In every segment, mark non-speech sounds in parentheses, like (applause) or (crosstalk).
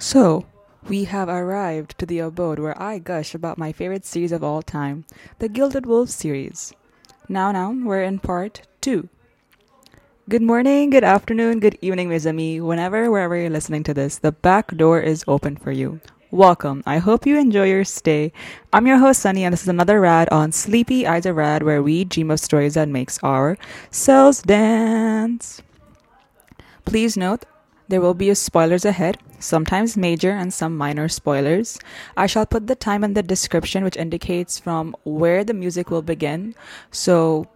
So, we have arrived to the abode where I gush about my favorite series of all time, the Gilded Wolves series. Now, now, we're in part two. Good morning, good afternoon, good evening, mes amis. Whenever, wherever you're listening to this, the back door is open for you. Welcome. I hope you enjoy your stay. I'm your host, Sunny, and this is another rad on Sleepy Eyes of Rad, where we dream of stories that makes our cells dance. Please note, there will be spoilers ahead, sometimes major and some minor spoilers. I shall put the time in the description, which indicates from where the music will begin. So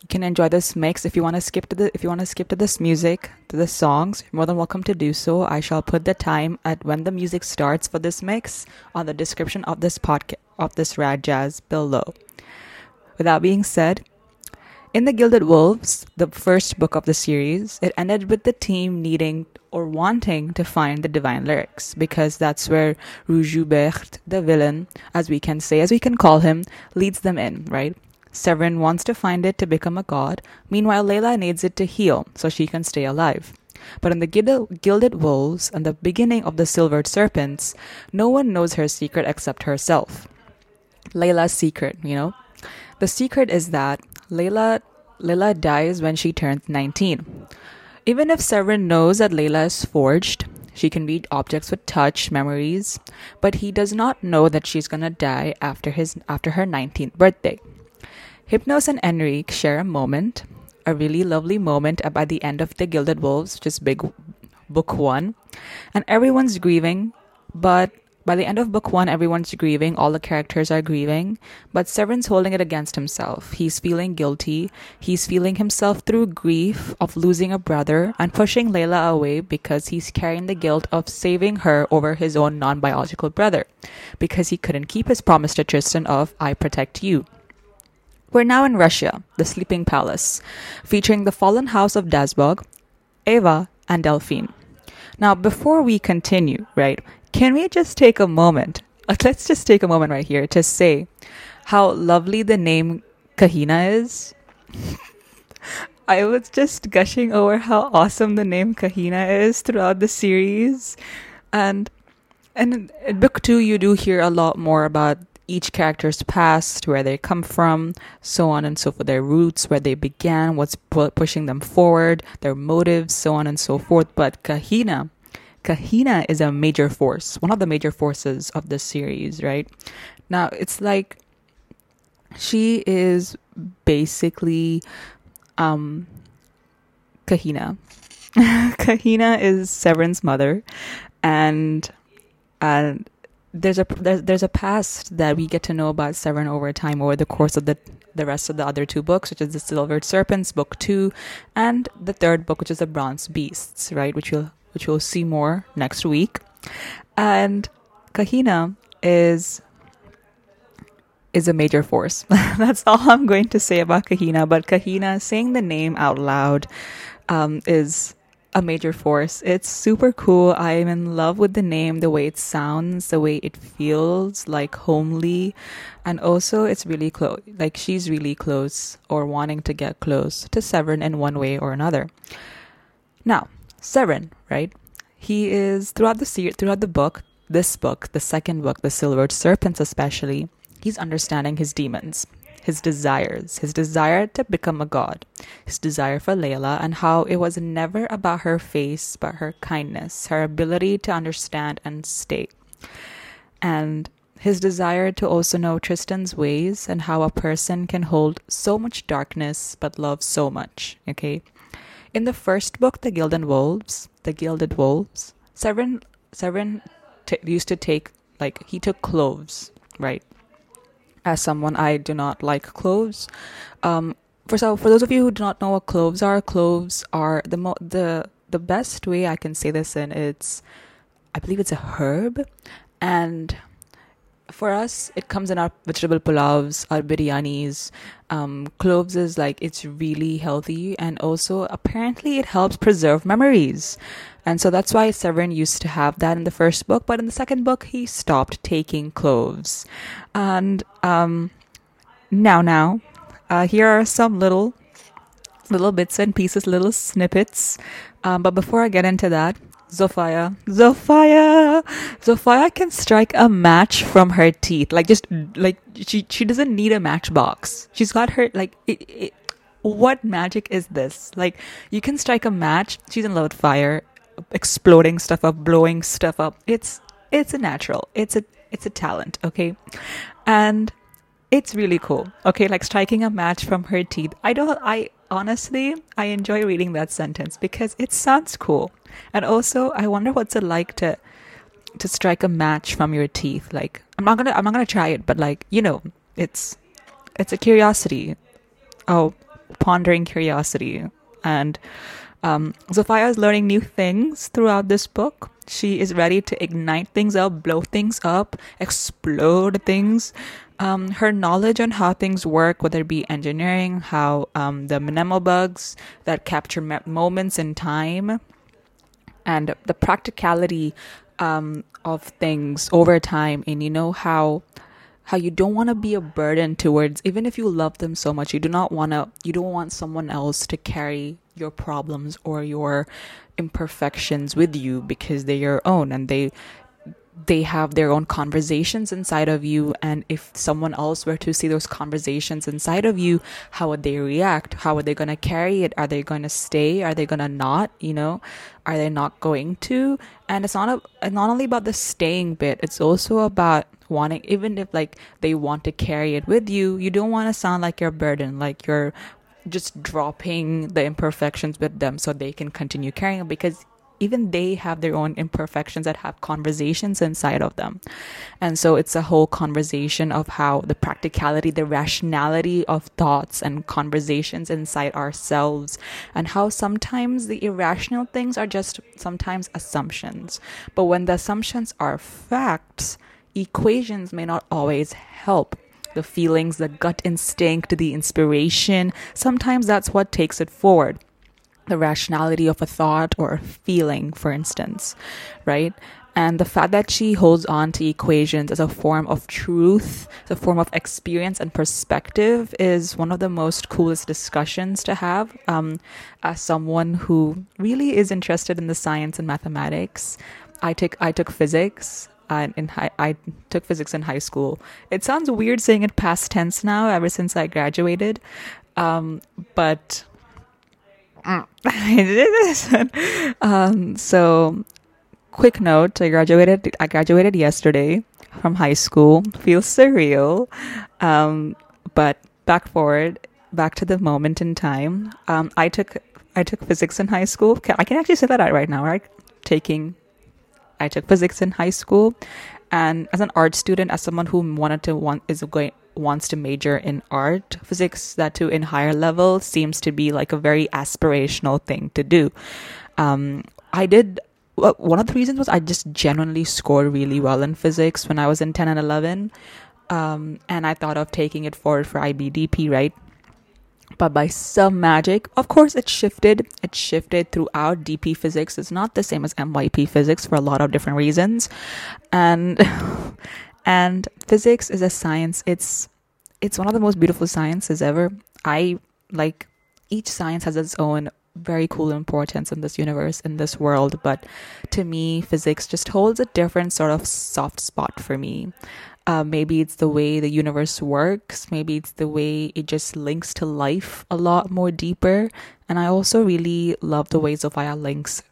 you can enjoy this mix. If you want to skip to the if you want to skip to this music, to the songs, you're more than welcome to do so. I shall put the time at when the music starts for this mix on the description of this podcast of this rad jazz below. With that being said, in The Gilded Wolves, the first book of the series, it ended with the team needing or wanting to find the divine lyrics because that's where Roux-Joubert, the villain, as we can say, as we can call him, leads them in, right? Severin wants to find it to become a god. Meanwhile, Layla needs it to heal so she can stay alive. But in the Gilded Wolves and the beginning of the Silvered Serpents, no one knows her secret except herself. Layla's secret, you know? The secret is that Layla Layla dies when she turns 19. Even if Severin knows that Layla is forged, she can read objects with touch, memories, but he does not know that she's gonna die after his after her 19th birthday. Hypnos and Enrique share a moment, a really lovely moment by the end of The Gilded Wolves, which is big book 1, and everyone's grieving, but by the end of book one, everyone's grieving, all the characters are grieving, but Severin's holding it against himself. He's feeling guilty. He's feeling himself through grief of losing a brother and pushing Layla away because he's carrying the guilt of saving her over his own non biological brother because he couldn't keep his promise to Tristan of, I protect you. We're now in Russia, the Sleeping Palace, featuring the fallen house of Dazbog, Eva, and Delphine. Now, before we continue, right, can we just take a moment? Let's just take a moment right here to say how lovely the name Kahina is. (laughs) I was just gushing over how awesome the name Kahina is throughout the series. And and in book 2 you do hear a lot more about each character's past, where they come from, so on and so forth, their roots, where they began, what's pu- pushing them forward, their motives, so on and so forth. But Kahina Kahina is a major force, one of the major forces of this series, right? Now, it's like she is basically um Kahina. (laughs) Kahina is Severin's mother and and there's a there's, there's a past that we get to know about Severin over time over the course of the the rest of the other two books, which is the Silvered Serpents, book two, and the third book, which is the Bronze Beasts, right? Which we'll which we'll see more next week. And Kahina is is a major force. (laughs) That's all I'm going to say about Kahina. But Kahina, saying the name out loud, um, is a major force. It's super cool. I'm in love with the name, the way it sounds, the way it feels like homely. And also, it's really close. Like, she's really close or wanting to get close to Severin in one way or another. Now, Severin, right? He is throughout the series, throughout the book, this book, the second book, The Silvered Serpents especially, he's understanding his demons, his desires, his desire to become a god, his desire for Layla, and how it was never about her face, but her kindness, her ability to understand and stay. And his desire to also know Tristan's ways and how a person can hold so much darkness but love so much. Okay. In the first book, The Gilded Wolves, The Gilded Wolves, Severin Severin t- used to take like he took cloves, right? As someone I do not like cloves. Um, for so for those of you who do not know what cloves are, cloves are the mo- the the best way I can say this in it's I believe it's a herb and for us, it comes in our vegetable pulavs, our biryanis. Um, cloves is like it's really healthy, and also apparently it helps preserve memories. And so that's why Severin used to have that in the first book, but in the second book he stopped taking cloves. And um, now, now, uh, here are some little, little bits and pieces, little snippets. Um, but before I get into that, Zofia, Zofia, Zofia can strike a match from her teeth. Like just like she she doesn't need a matchbox. She's got her like it, it, what magic is this? Like you can strike a match. She's in love with fire, exploding stuff up, blowing stuff up. It's it's a natural. It's a it's a talent, okay? And it's really cool. Okay, like striking a match from her teeth. I don't I honestly I enjoy reading that sentence because it sounds cool. And also I wonder what's it like to to strike a match from your teeth. Like I'm not gonna I'm not gonna try it, but like, you know, it's it's a curiosity. Oh, pondering curiosity. And um, Zofia is learning new things throughout this book. She is ready to ignite things up, blow things up, explode things. Um, her knowledge on how things work, whether it be engineering, how um, the mnemobugs that capture me- moments in time, and the practicality um, of things over time, and you know how how you don't want to be a burden towards even if you love them so much you do not want to you don't want someone else to carry your problems or your imperfections with you because they're your own and they they have their own conversations inside of you and if someone else were to see those conversations inside of you how would they react? How are they going to carry it? Are they going to stay? Are they going to not you know? Are they not going to? And it's not a, not only about the staying bit it's also about wanting even if like they want to carry it with you you don't want to sound like you're burden like you're just dropping the imperfections with them so they can continue carrying it because even they have their own imperfections that have conversations inside of them. And so it's a whole conversation of how the practicality, the rationality of thoughts and conversations inside ourselves, and how sometimes the irrational things are just sometimes assumptions. But when the assumptions are facts, equations may not always help. The feelings, the gut instinct, the inspiration, sometimes that's what takes it forward. The rationality of a thought or a feeling, for instance, right? And the fact that she holds on to equations as a form of truth, as a form of experience and perspective, is one of the most coolest discussions to have. Um, as someone who really is interested in the science and mathematics, I took I took physics uh, in high, I took physics in high school. It sounds weird saying it past tense now, ever since I graduated, um, but (laughs) um, so quick note: I graduated. I graduated yesterday from high school. Feels surreal, um, but back forward, back to the moment in time. Um, I took I took physics in high school. I can actually say that out right now, right? Taking I took physics in high school, and as an art student, as someone who wanted to want is going wants to major in art, physics that too in higher level seems to be like a very aspirational thing to do. Um, I did. One of the reasons was I just genuinely scored really well in physics when I was in 10 and 11. Um, and I thought of taking it forward for IBDP, right? but by some magic of course it shifted it shifted throughout dp physics It's not the same as myp physics for a lot of different reasons and (laughs) and physics is a science it's it's one of the most beautiful sciences ever i like each science has its own very cool importance in this universe in this world but to me physics just holds a different sort of soft spot for me uh, maybe it's the way the universe works. Maybe it's the way it just links to life a lot more deeper. And I also really love the way Zofia links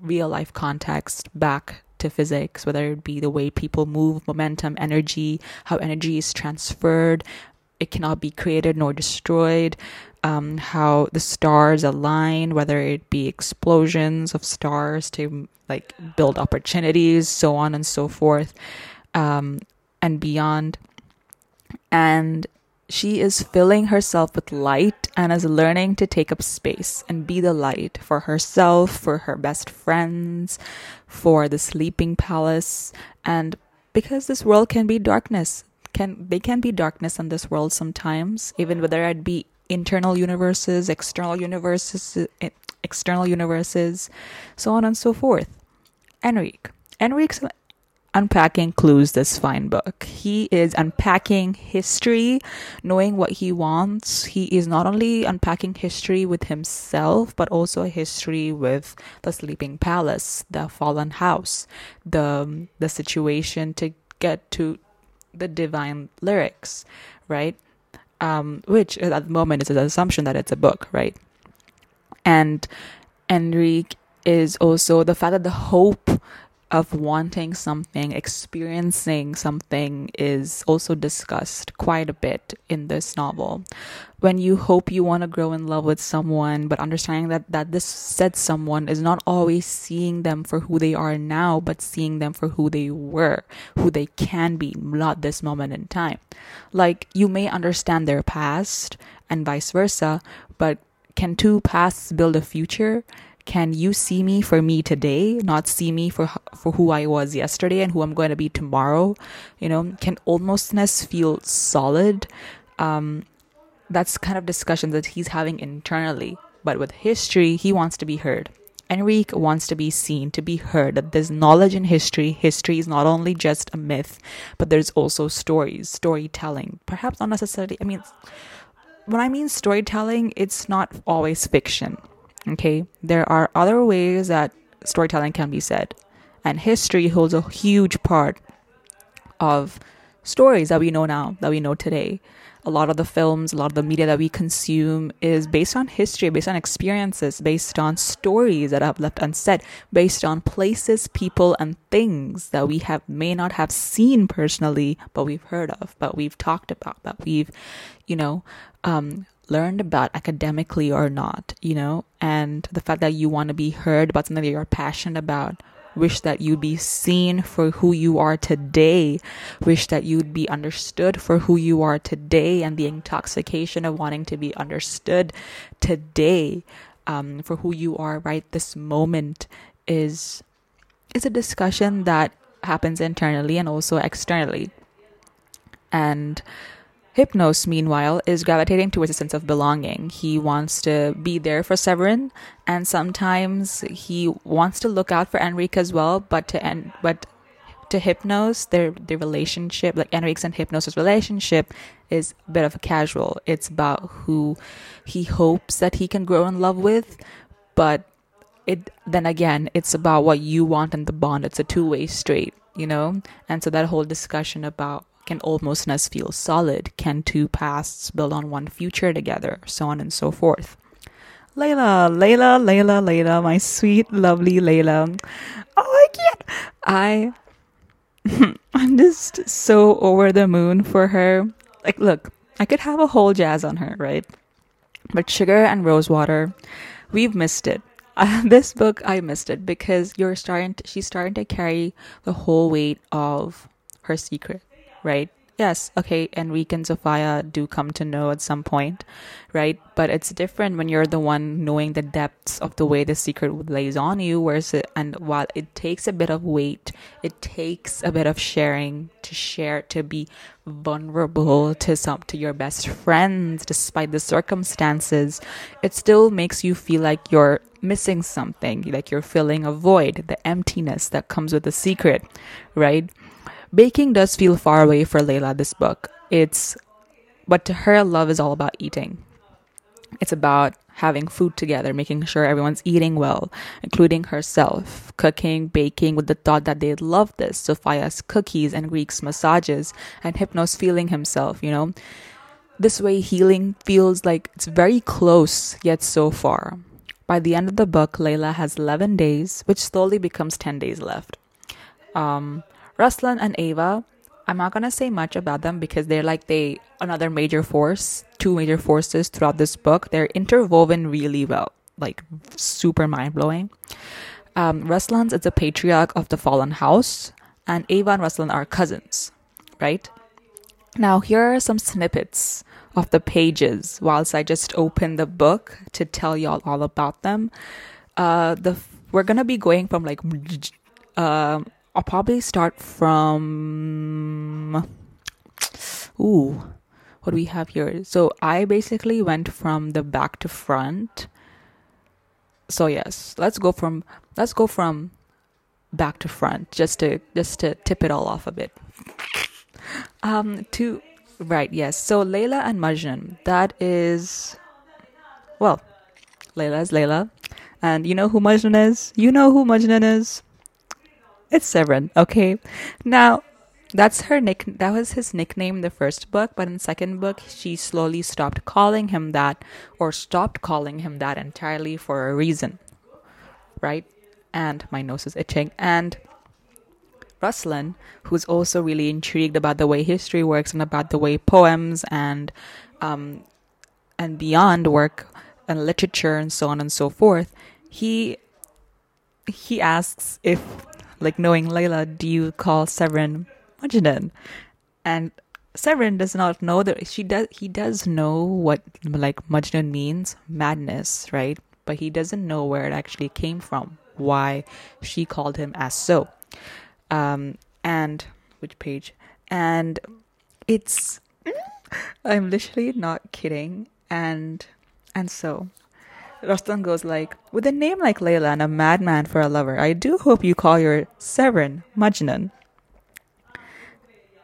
real life context back to physics, whether it be the way people move, momentum, energy, how energy is transferred, it cannot be created nor destroyed, um, how the stars align, whether it be explosions of stars to like build opportunities, so on and so forth. Um, and beyond. And she is filling herself with light and is learning to take up space and be the light for herself, for her best friends, for the sleeping palace. And because this world can be darkness, can they can be darkness in this world sometimes, even whether it be internal universes, external universes, eh, external universes, so on and so forth. Enrique. Enrique's unpacking clues this fine book. He is unpacking history, knowing what he wants. He is not only unpacking history with himself, but also history with the sleeping palace, the fallen house, the the situation to get to the divine lyrics, right? Um, which at the moment is an assumption that it's a book, right? And Enrique is also the fact that the hope of wanting something, experiencing something is also discussed quite a bit in this novel. When you hope you want to grow in love with someone, but understanding that, that this said someone is not always seeing them for who they are now, but seeing them for who they were, who they can be, not this moment in time. Like, you may understand their past and vice versa, but can two pasts build a future? Can you see me for me today not see me for for who i was yesterday and who i'm going to be tomorrow? You know can almostness feel solid? Um that's kind of discussion that he's having internally. But with history he wants to be heard. Enrique wants to be seen, to be heard, that there's knowledge in history. History is not only just a myth, but there's also stories, storytelling. Perhaps not necessarily, I mean, when I mean storytelling, it's not always fiction Okay, there are other ways that storytelling can be said, and history holds a huge part of stories that we know now, that we know today. A lot of the films, a lot of the media that we consume is based on history, based on experiences, based on stories that have left unsaid, based on places, people, and things that we have may not have seen personally, but we've heard of, but we've talked about, that we've, you know, um, learned about academically or not, you know, and the fact that you want to be heard about something that you're passionate about, wish that you'd be seen for who you are today, wish that you'd be understood for who you are today, and the intoxication of wanting to be understood today um, for who you are right this moment is is a discussion that happens internally and also externally. And Hypnos, meanwhile, is gravitating towards a sense of belonging. He wants to be there for Severin, and sometimes he wants to look out for Enrique as well. But to en- but to Hypnos, their their relationship, like Enrique's and Hypnos' relationship, is a bit of a casual. It's about who he hopes that he can grow in love with, but it then again, it's about what you want in the bond. It's a two way street, you know. And so that whole discussion about can almostness feel solid? Can two pasts build on one future together? So on and so forth. Layla, Layla, Layla, Layla, my sweet, lovely Layla. Oh, I can't. I, (laughs) I'm just so over the moon for her. Like, look, I could have a whole jazz on her, right? But Sugar and Rosewater, we've missed it. Uh, (laughs) this book, I missed it because you're starting. To, she's starting to carry the whole weight of her secret right? Yes, okay, Enrique and Zofia do come to know at some point, right? But it's different when you're the one knowing the depths of the way the secret lays on you, whereas it, and while it takes a bit of weight, it takes a bit of sharing to share, to be vulnerable to some, to your best friends, despite the circumstances, it still makes you feel like you're missing something, like you're filling a void, the emptiness that comes with the secret, right? Baking does feel far away for Layla this book. It's but to her love is all about eating. It's about having food together, making sure everyone's eating well, including herself, cooking, baking with the thought that they'd love this. Zofia's cookies and Greek's massages and Hypnos feeling himself, you know. This way healing feels like it's very close yet so far. By the end of the book, Layla has 11 days, which slowly becomes 10 days left. Um, Ruslan and Ava, I'm not gonna say much about them because they're like they another major force, two major forces throughout this book. They're interwoven really well, like super mind blowing. Um, is the patriarch of the fallen house, and Ava and Ruslan are cousins, right? Now here are some snippets of the pages whilst I just open the book to tell y'all all about them. Uh, the we're gonna be going from like uh, I'll probably start from. Ooh, what do we have here? So I basically went from the back to front. So yes, let's go from let's go from back to front, just to just to tip it all off a bit. Um, to right, yes. So Layla and Majnun. That is, well, Layla is Layla, and you know who Majnun is. You know who Majnun is. It's Severin. Okay, now that's her nick. That was his nickname in the first book, but in second book, she slowly stopped calling him that, or stopped calling him that entirely for a reason, right? And my nose is itching. And Ruslan, who's also really intrigued about the way history works and about the way poems and um, and beyond work and literature and so on and so forth, he he asks if, like, knowing Layla, do you call Severin Majnun. And Severin does not know that she does he does know what like Majnun means, madness, right? But he doesn't know where it actually came from, why she called him as so. Um and which page? And it's (laughs) I'm literally not kidding. And and so Ruslan goes like, with a name like Layla and a madman for a lover, I do hope you call your Severin Majnun.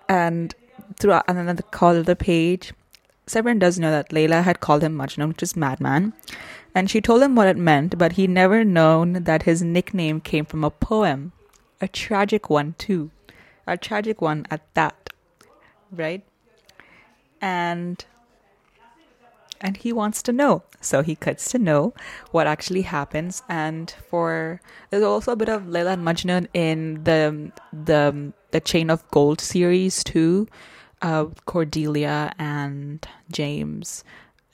And throughout and then the call of the page, Severin does know that Layla had called him Majnun, which is madman, and she told him what it meant, but he never known that his nickname came from a poem, a tragic one too, a tragic one at that, right? And and he wants to know. So he cuts to know what actually happens. And for there's also a bit of Leila and Majnun in the the the Chain of Gold series too, uh, Cordelia and James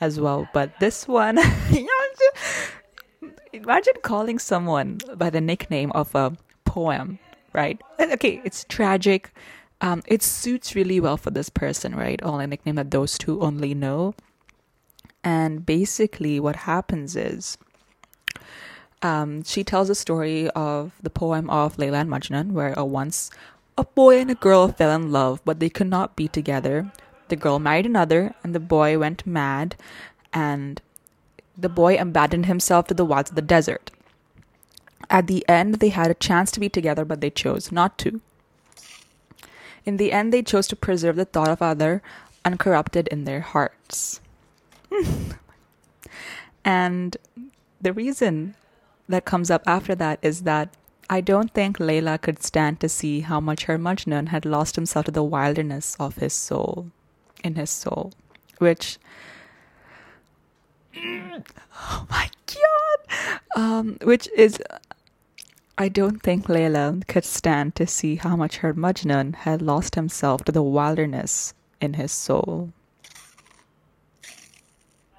as well. But this one, (laughs) imagine calling someone by the nickname of a poem, right? Okay, it's tragic. Um, it suits really well for this person, right? Only nickname that those two only know. And basically, what happens is um, she tells a story of the poem of Layla and Majnun, where a once a boy and a girl fell in love, but they could not be together. The girl married another, and the boy went mad, and the boy abandoned himself to the wilds of the desert. At the end, they had a chance to be together, but they chose not to. In the end, they chose to preserve the thought of other uncorrupted in their hearts. (laughs) and the reason that comes up after that is that I don't think Layla could stand to see how much her Majnun had lost himself to the wilderness of his soul, in his soul, which, (clears throat) oh my god, um, which is, I don't think Layla could stand to see how much her Majnun had lost himself to the wilderness in his soul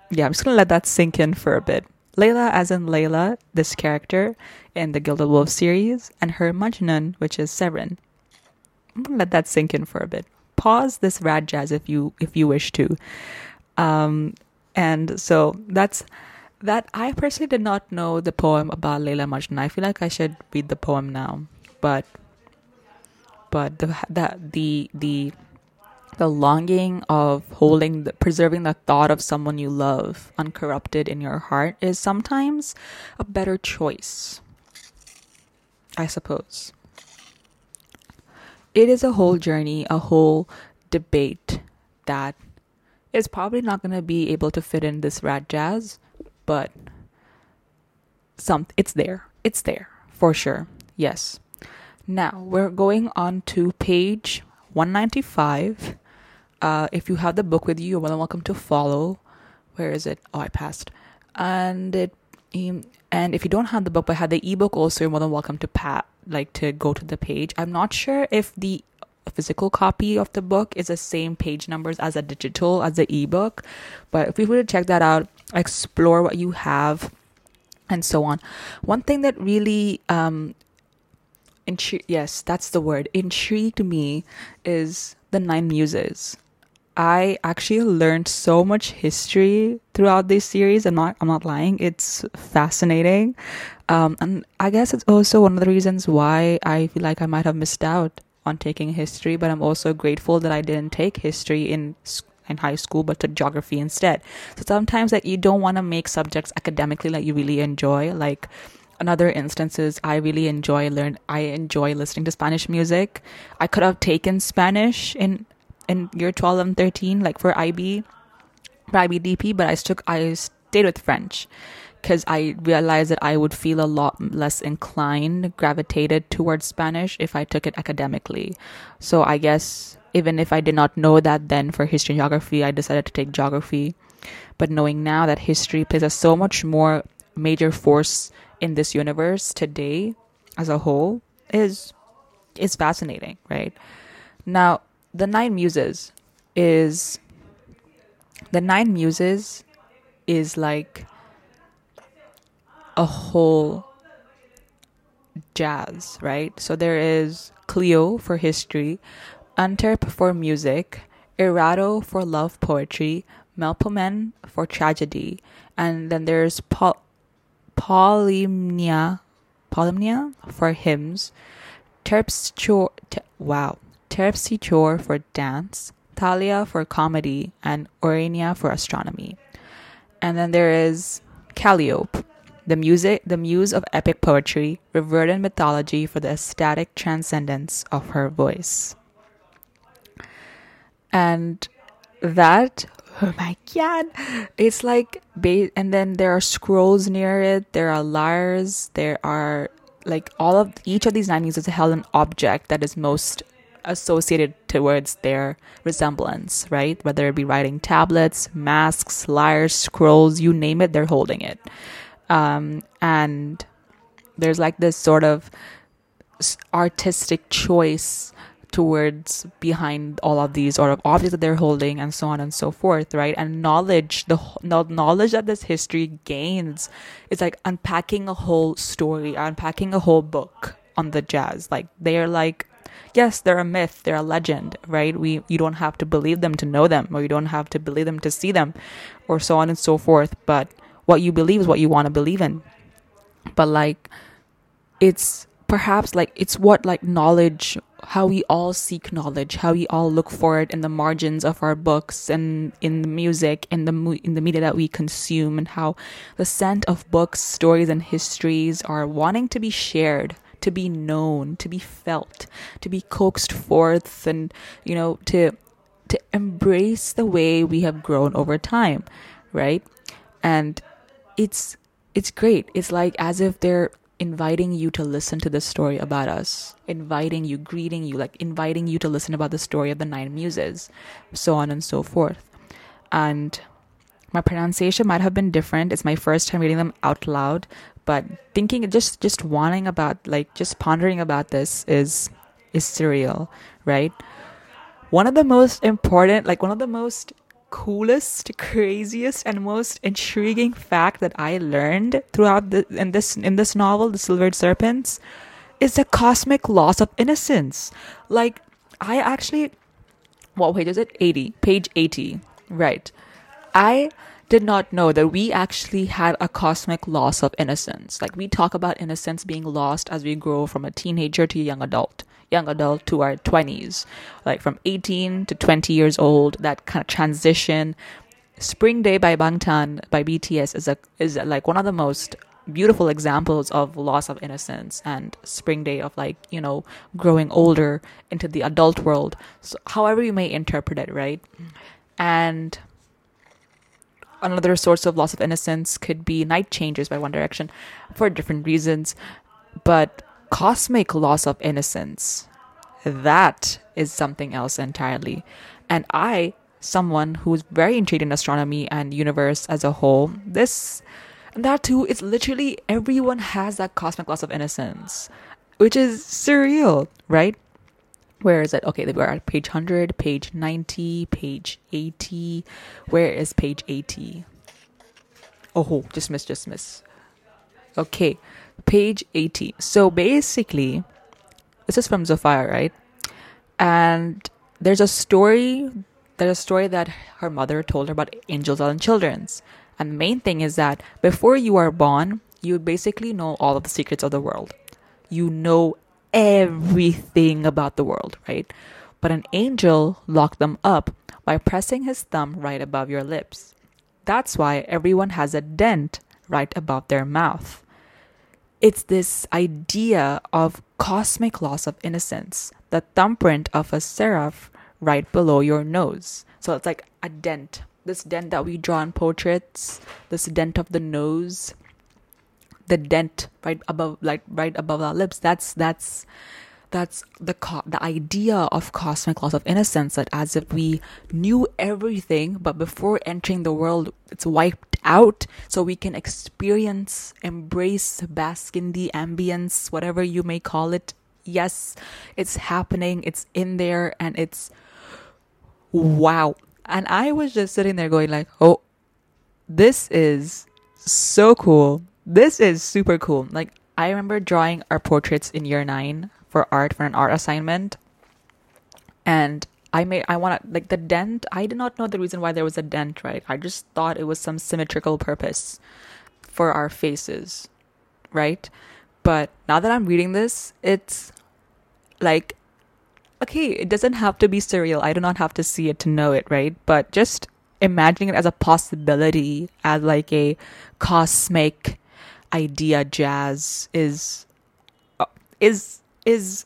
yeah, I'm just gonna let that sink in for a bit. Layla, as in Layla, this character in the Gilded Wolf series, and her Majnun, which is Severin. I'm gonna let that sink in for a bit. Pause this rad jazz if you if you wish to. Um, and so that's that. I personally did not know the poem about Layla Majnun. I feel like I should read the poem now, but but the that the the the longing of holding the, preserving the thought of someone you love uncorrupted in your heart is sometimes a better choice i suppose. It is a whole journey a whole debate that is probably not going to be able to fit in this rad jazz but some it's there it's there for sure. Yes. Now we're going on to page 195 uh, if you have the book with you, you're more than welcome to follow. Where is it? Oh, I passed. And it, and if you don't have the book but have the ebook, also you're more than welcome to pat like to go to the page. I'm not sure if the physical copy of the book is the same page numbers as a digital as the ebook, but if you were to check that out, explore what you have, and so on. One thing that really um, intri- yes, that's the word intrigued me is the nine muses I actually learned so much history throughout this series. I'm not I'm not lying. It's fascinating. Um, and I guess it's also one of the reasons why I feel like I might have missed out on taking history, but I'm also grateful that I didn't take history in in high school but took geography instead. So sometimes like you don't want to make subjects academically like you really enjoy like another instances I really enjoy learn I enjoy listening to Spanish music. I could have taken Spanish in in year 12 and 13 like for IB for IBDP, but I took I stayed with French because I realized that I would feel a lot less inclined, gravitated towards Spanish if I took it academically. So I guess even if I did not know that then for history and geography, I decided to take geography. But knowing now that history plays a so much more major force in this universe today as a whole is is fascinating, right? Now, the nine muses is the nine muses is like a whole jazz, right? So there is Clio for history, Antwerp for music, Erato for love poetry, Melpomen for tragedy, and then there's Paul Polymnia, Polymnia for hymns, Terpsichore, te, wow, Terpsichore for dance, Thalia for comedy, and Orania for astronomy. And then there is Calliope, the music, the muse of epic poetry, revered in mythology for the ecstatic transcendence of her voice. And that oh my god. It's like and then there are scrolls near it. There are lyres there are like all of each of these nine muses held an object that is most associated towards their resemblance right? Whether it be writing tablets masks lyres scrolls you name it they're holding it. Um, and there's like this sort of artistic choice towards behind all of these or of objects that they're holding and so on and so forth right? And knowledge the knowledge that this history gains is like unpacking a whole story unpacking a whole book on the jazz. Like they're like yes they're a myth they're a legend right? We you don't have to believe them to know them or you don't have to believe them to see them or so on and so forth. But what you believe is what you want to believe in. But like it's perhaps like it's what like knowledge how we all seek knowledge how we all look for it in the margins of our books and in the music in the in the media that we consume and how the scent of books stories and histories are wanting to be shared to be known to be felt to be coaxed forth and you know to to embrace the way we have grown over time right? And it's it's great. It's like as if they're inviting you to listen to the story about us, inviting you, greeting you, like inviting you to listen about the story of the nine muses, so on and so forth. And my pronunciation might have been different. It's my first time reading them out loud, but thinking just just wanting about like just pondering about this is is surreal, right? One of the most important, like one of the most coolest, craziest, and most intriguing fact that I learned throughout the in this in this novel, The Silvered Serpents, is the cosmic loss of innocence. Like I actually what page is it? 80. Page 80. Right. I did not know that we actually had a cosmic loss of innocence. Like we talk about innocence being lost as we grow from a teenager to a young adult young adult to our 20s, like from 18 to 20 years old, that kind of transition. Spring Day by Bangtan by BTS is a is like one of the most beautiful examples of loss of innocence and spring day of like you know growing older into the adult world so however you may interpret it right and another source of loss of innocence could be night changes by one direction for different reasons but cosmic loss of innocence. That is something else entirely. And I, someone who's very intrigued in astronomy and universe as a whole, this and that too is literally everyone has that cosmic loss of innocence, which is surreal, right? Where is it? Okay, we're at page 100, page 90, page 80. Where is page 80? Oh, just miss, just miss. Okay, page 80. So basically, this is from Zofia, right? And there's a story, there's a story that her mother told her about angels and children's. And the main thing is that before you are born, you basically know all of the secrets of the world. You know everything about the world, right? But an angel locked them up by pressing his thumb right above your lips. That's why everyone has a dent right above their mouth it's this idea of cosmic loss of innocence, the thumbprint of a seraph right below your nose. So it's like a dent. This dent that we draw in portraits, this dent of the nose, the dent right above like right above our lips. That's that's that's the co- the idea of cosmic loss of innocence that as if we knew everything but before entering the world it's wiped out. So we can experience embrace bask in the ambience whatever you may call it. Yes it's happening it's in there and it's wow. And i was just sitting there going like oh this is so cool. This is super cool. Like i remember drawing our portraits in year 9 for art for an art assignment. And I made I want to like the dent I did not know the reason why there was a dent right? I just thought it was some symmetrical purpose for our faces right? But now that I'm reading this it's like okay it doesn't have to be surreal. I do not have to see it to know it right? But just imagining it as a possibility as like a cosmic idea jazz is uh, is is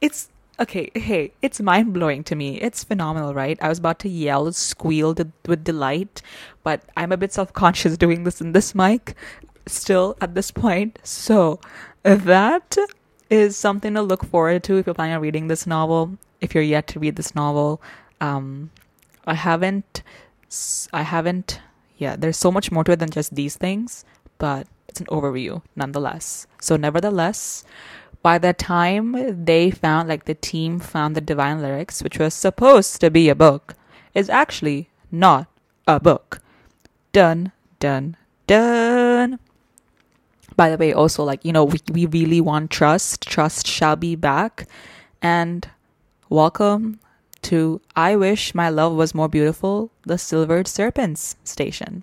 it's okay hey it's mind-blowing to me. It's phenomenal right? I was about to yell squeal with delight but i'm a bit self-conscious (laughs) doing this in this mic still at this point. So that is something to look forward to if you're planning on reading this novel if you're yet to read this novel. Um i haven't i haven't yeah there's so much more to it than just these things but it's an overview nonetheless. So nevertheless by the time they found, like the team found the Divine Lyrics, which was supposed to be a book, is actually not a book. Done, done, done. By the way, also, like, you know, we, we really want trust. Trust shall be back. And welcome to I Wish My Love Was More Beautiful, the Silvered Serpents station.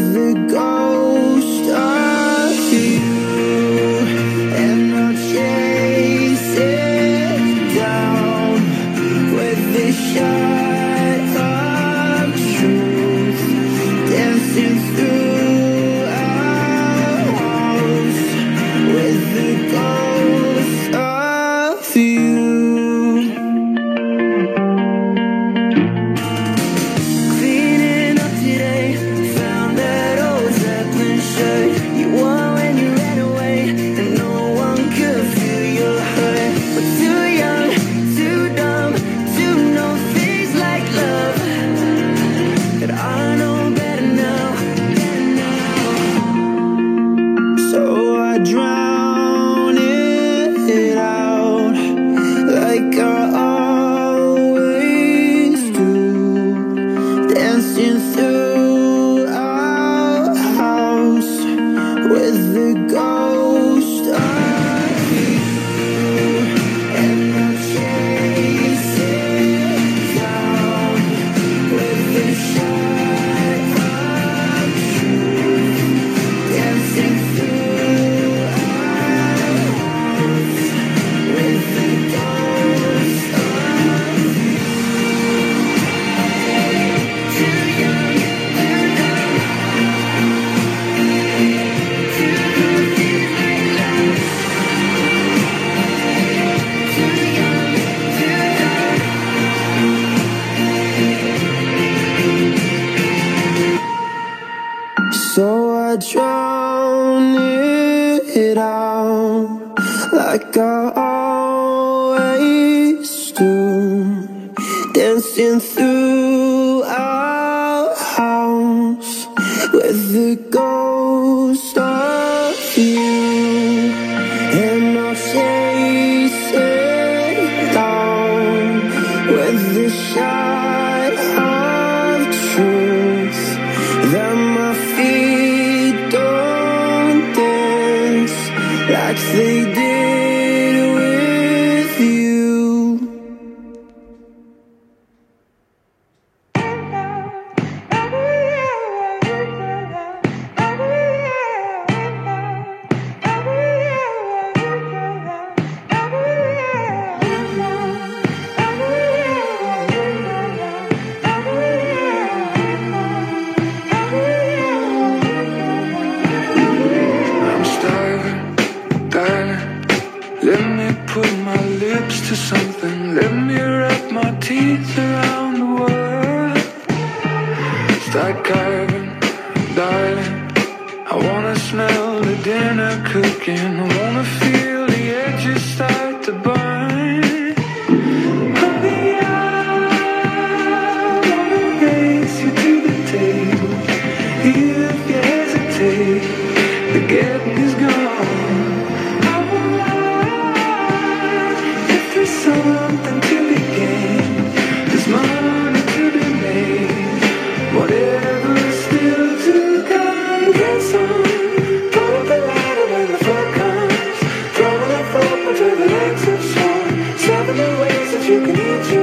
the like I always do Dancing through you can eat your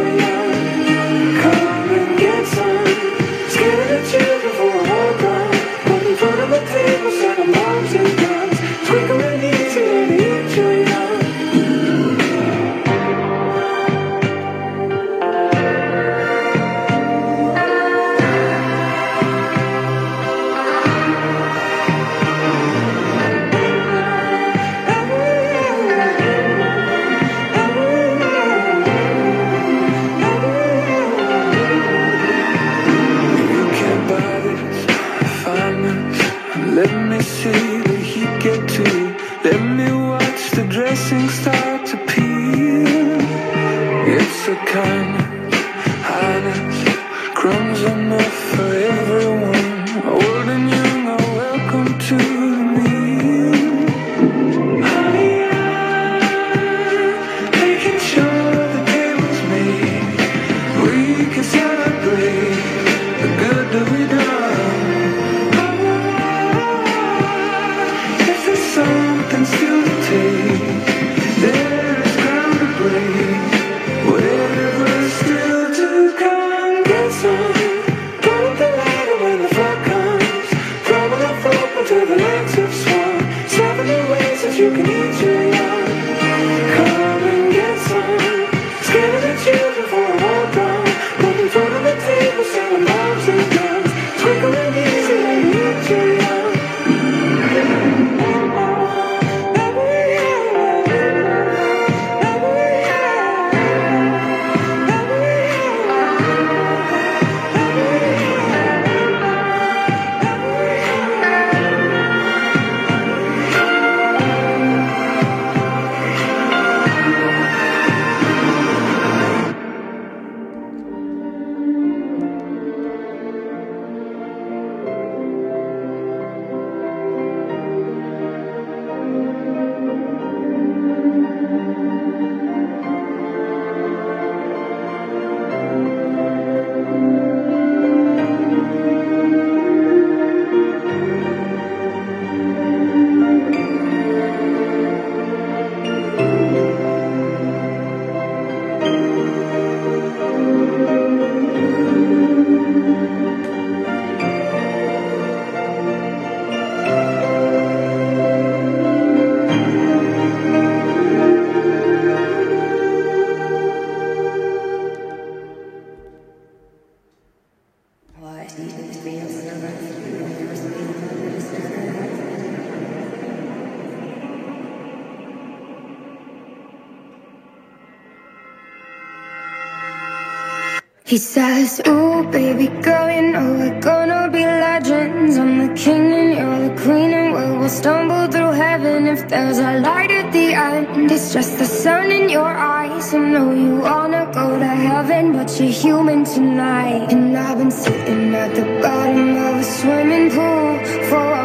He says, ooh, baby girl, you know we're gonna be legends. I'm the king and you're the queen and we will stumble through heaven. If there's a light at the end, it's just the sun in your eyes. I know you wanna go to heaven, but you're human tonight. And I've been sitting at the bottom of a swimming pool for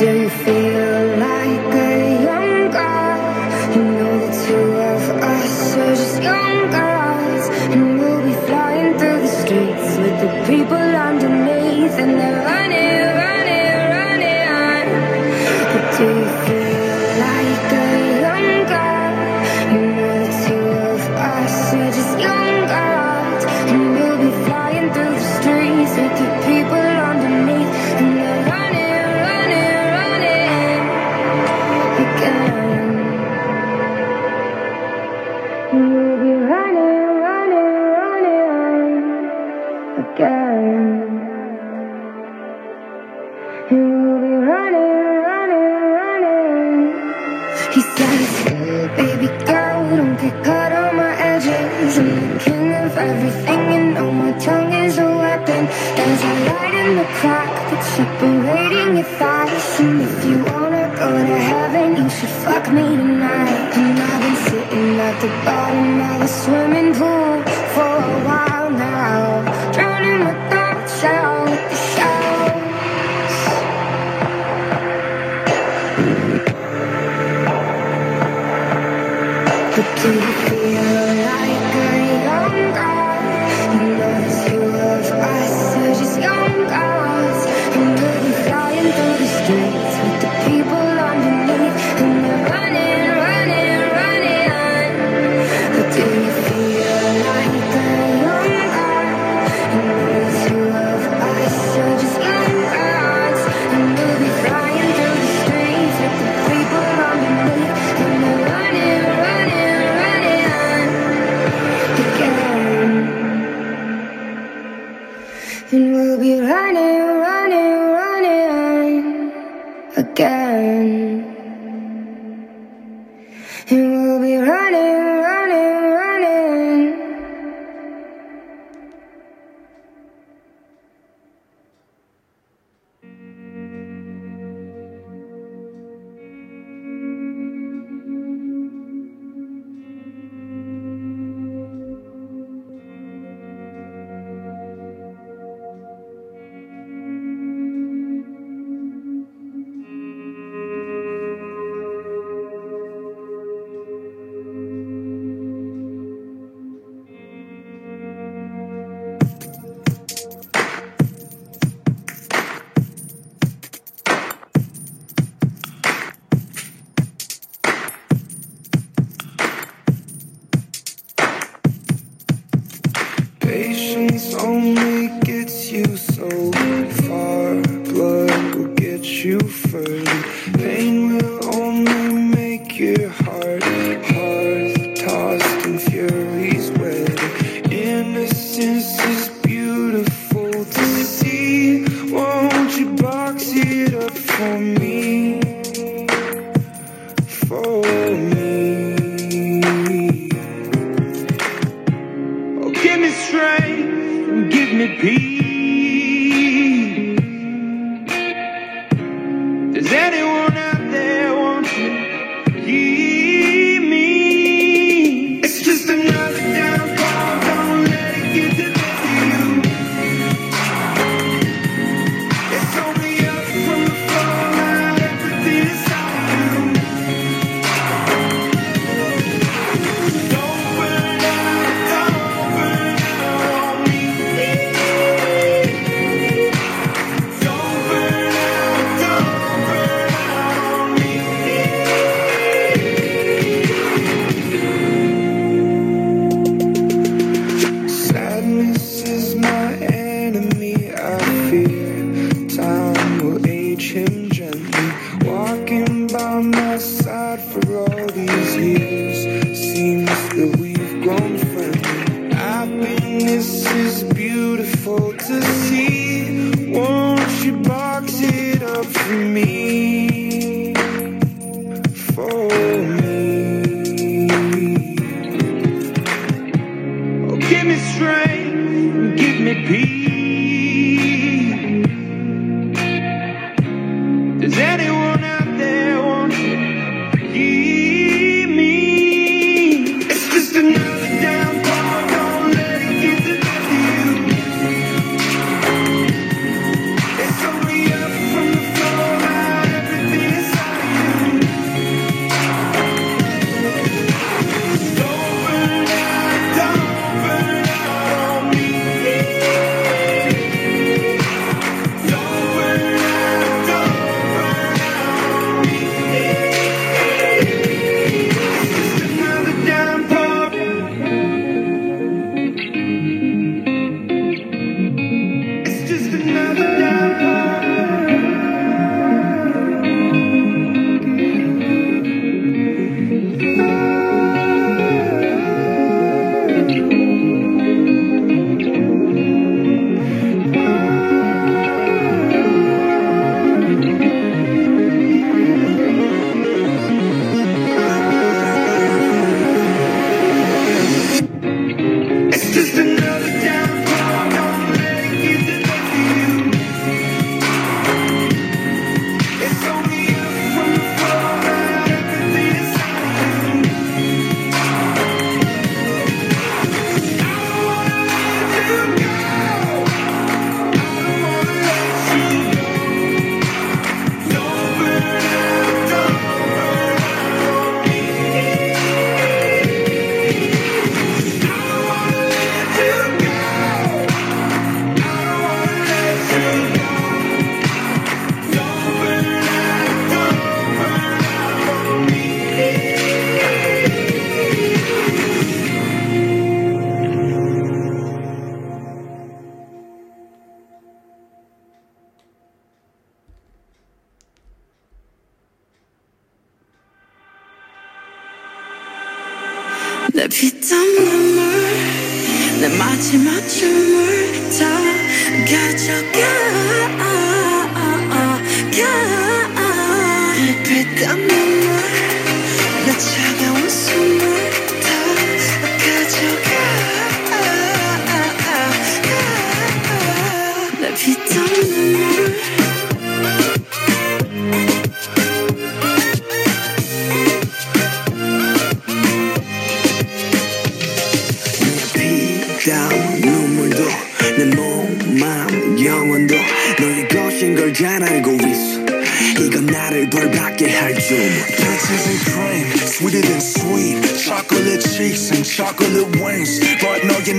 do you feel?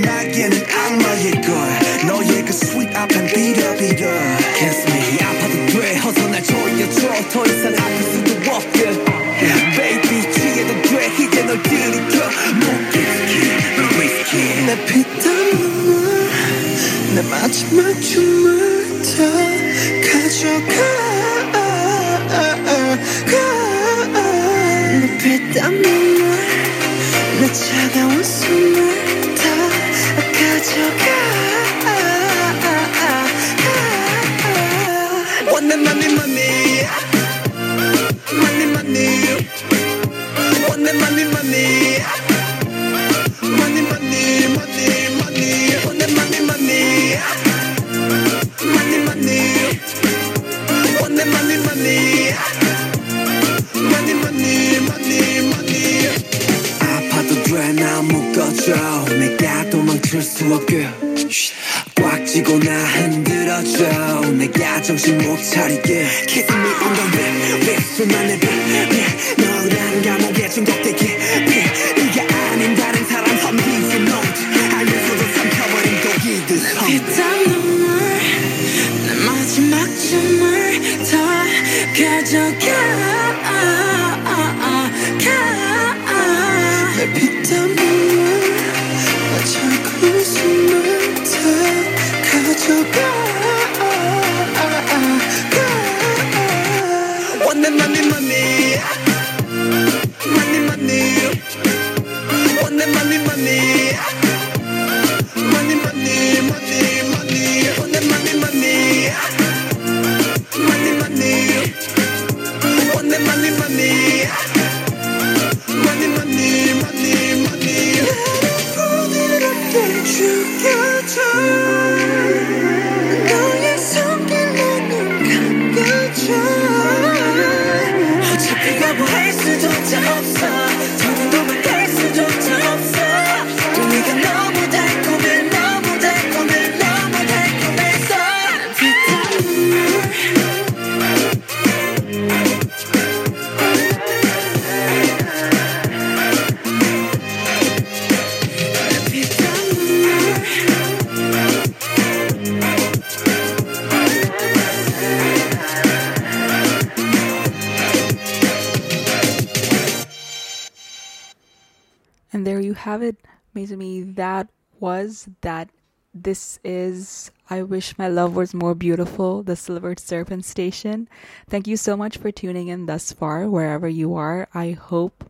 나에게는 악마의 걸. 너의 그 sweet 앞엔 비려비려. Kiss me. 아파도 돼. 어서 날 조여줘. 더 이상 아플 수도 없게. Baby 취해도 돼. 이제 널 들이켜. 못 risk해 너 risk해 내 피땀 눈물. 내 마지막 춤을. 멈출 수 없게. 꽉 쥐고 나 흔들어줘. 내가 정신 못 차리게. Kiss me on the lip lip 수만의 빛 너란 감옥에 중독되게 네가 아닌 다른 사람 선비스 노트 알면서도 삼켜버린 독이든 피땀 눈물 내 마지막 춤을 더 가져가 have it, Maizumi. That was that. This is I Wish My Love Was More Beautiful, the Silvered Serpents Station. Thank you so much for tuning in thus far, wherever you are. I hope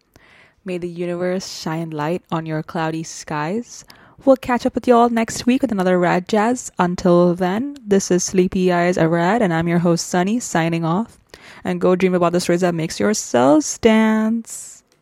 may the universe shine light on your cloudy skies. We'll catch up with you all next week with another Rad Jazz. Until then, this is Sleepy Eyes Arad, and I'm your host Sunny signing off. And go dream about the stories that makes yourselves dance.